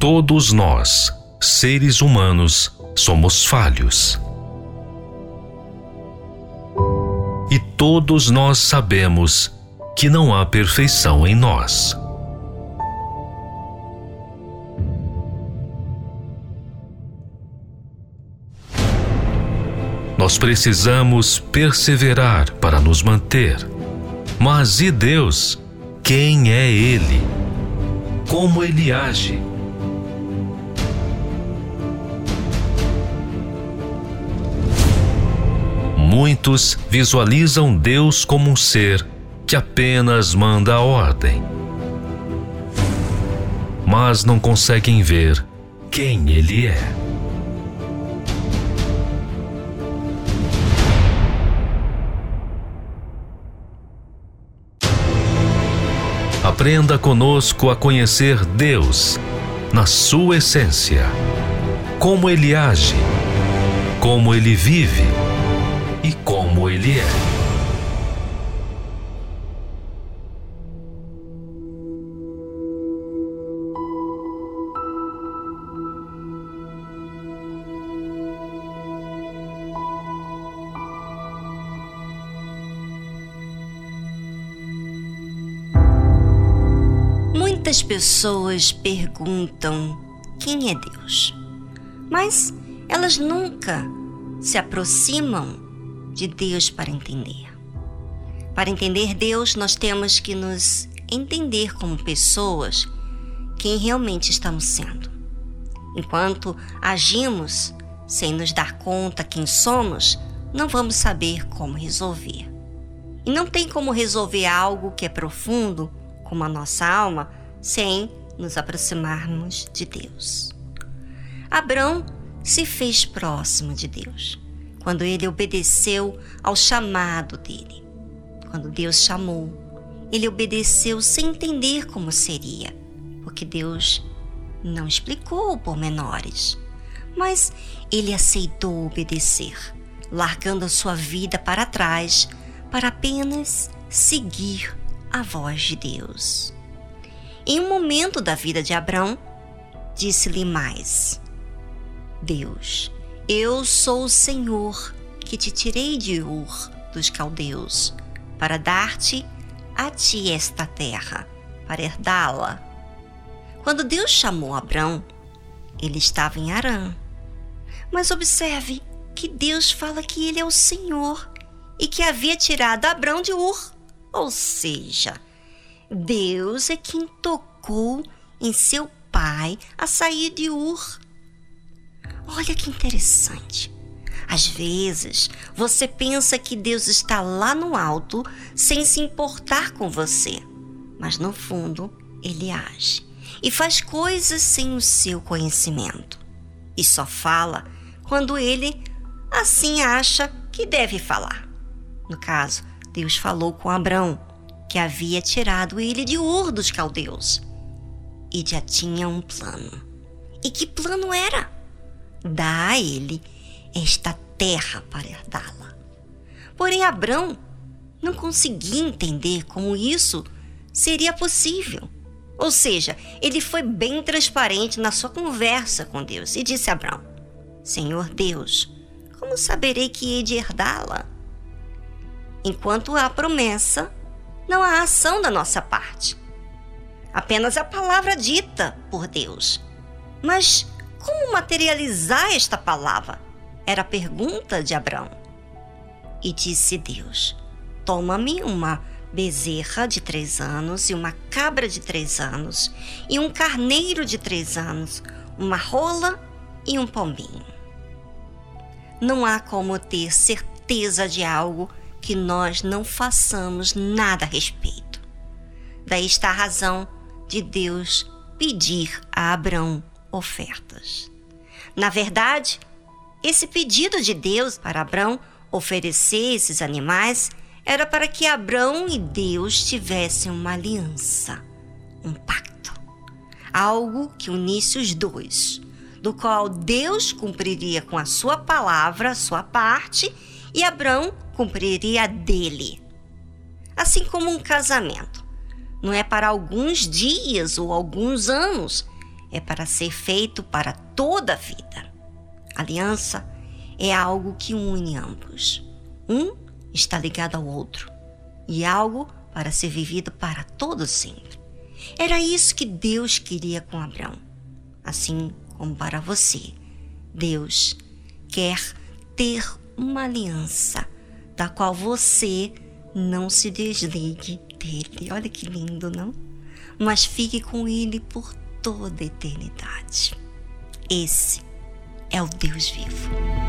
Todos nós, seres humanos, somos falhos. E todos nós sabemos que não há perfeição em nós. Nós precisamos perseverar para nos manter. Mas e Deus? Quem é Ele? Como Ele age? Muitos visualizam Deus como um ser que apenas manda a ordem, mas não conseguem ver quem Ele é. Aprenda conosco a conhecer Deus na sua essência, como Ele age, como Ele vive e como ele é. Muitas pessoas perguntam quem é Deus, mas elas nunca se aproximam de Deus para entender. Para entender Deus, nós temos que nos entender como pessoas quem realmente estamos sendo. Enquanto agimos sem nos dar conta quem somos, não vamos saber como resolver. E não tem como resolver algo que é profundo, como a nossa alma, sem nos aproximarmos de Deus. Abrão se fez próximo de Deus quando ele obedeceu ao chamado dele. Quando Deus chamou, ele obedeceu sem entender como seria, porque Deus não explicou pormenores. Mas ele aceitou obedecer, largando a sua vida para trás para apenas seguir a voz de Deus. Em um momento da vida de Abraão, disse-lhe mais: Deus eu sou o Senhor que te tirei de Ur dos caldeus para dar-te a ti esta terra, para herdá-la. Quando Deus chamou Abrão, ele estava em Arã. Mas observe que Deus fala que ele é o Senhor e que havia tirado Abrão de Ur. Ou seja, Deus é quem tocou em seu pai a sair de Ur Olha que interessante. Às vezes, você pensa que Deus está lá no alto sem se importar com você, mas no fundo, ele age e faz coisas sem o seu conhecimento. E só fala quando ele assim acha que deve falar. No caso, Deus falou com Abrão, que havia tirado ele de Ur dos caldeus e já tinha um plano. E que plano era? dá a ele esta terra para herdá-la. Porém, Abrão não conseguia entender como isso seria possível. Ou seja, ele foi bem transparente na sua conversa com Deus e disse a Abrão: Senhor Deus, como saberei que hei de herdá-la? Enquanto há promessa, não há ação da nossa parte. Apenas a palavra dita por Deus. Mas como materializar esta palavra? Era a pergunta de Abraão. E disse Deus: Toma-me uma bezerra de três anos, e uma cabra de três anos, e um carneiro de três anos, uma rola e um pombinho. Não há como ter certeza de algo que nós não façamos nada a respeito. Daí está a razão de Deus pedir a Abraão ofertas. Na verdade, esse pedido de Deus para Abrão oferecer esses animais era para que Abrão e Deus tivessem uma aliança, um pacto, algo que unisse os dois. do qual Deus cumpriria com a sua palavra, sua parte, e Abraão cumpriria dele. Assim como um casamento. Não é para alguns dias ou alguns anos, é para ser feito para toda a vida. Aliança é algo que une ambos. Um está ligado ao outro e algo para ser vivido para todo sempre. Era isso que Deus queria com Abraão. Assim como para você, Deus quer ter uma aliança da qual você não se desligue dele. Olha que lindo, não? Mas fique com ele por toda a eternidade. Esse é o Deus vivo.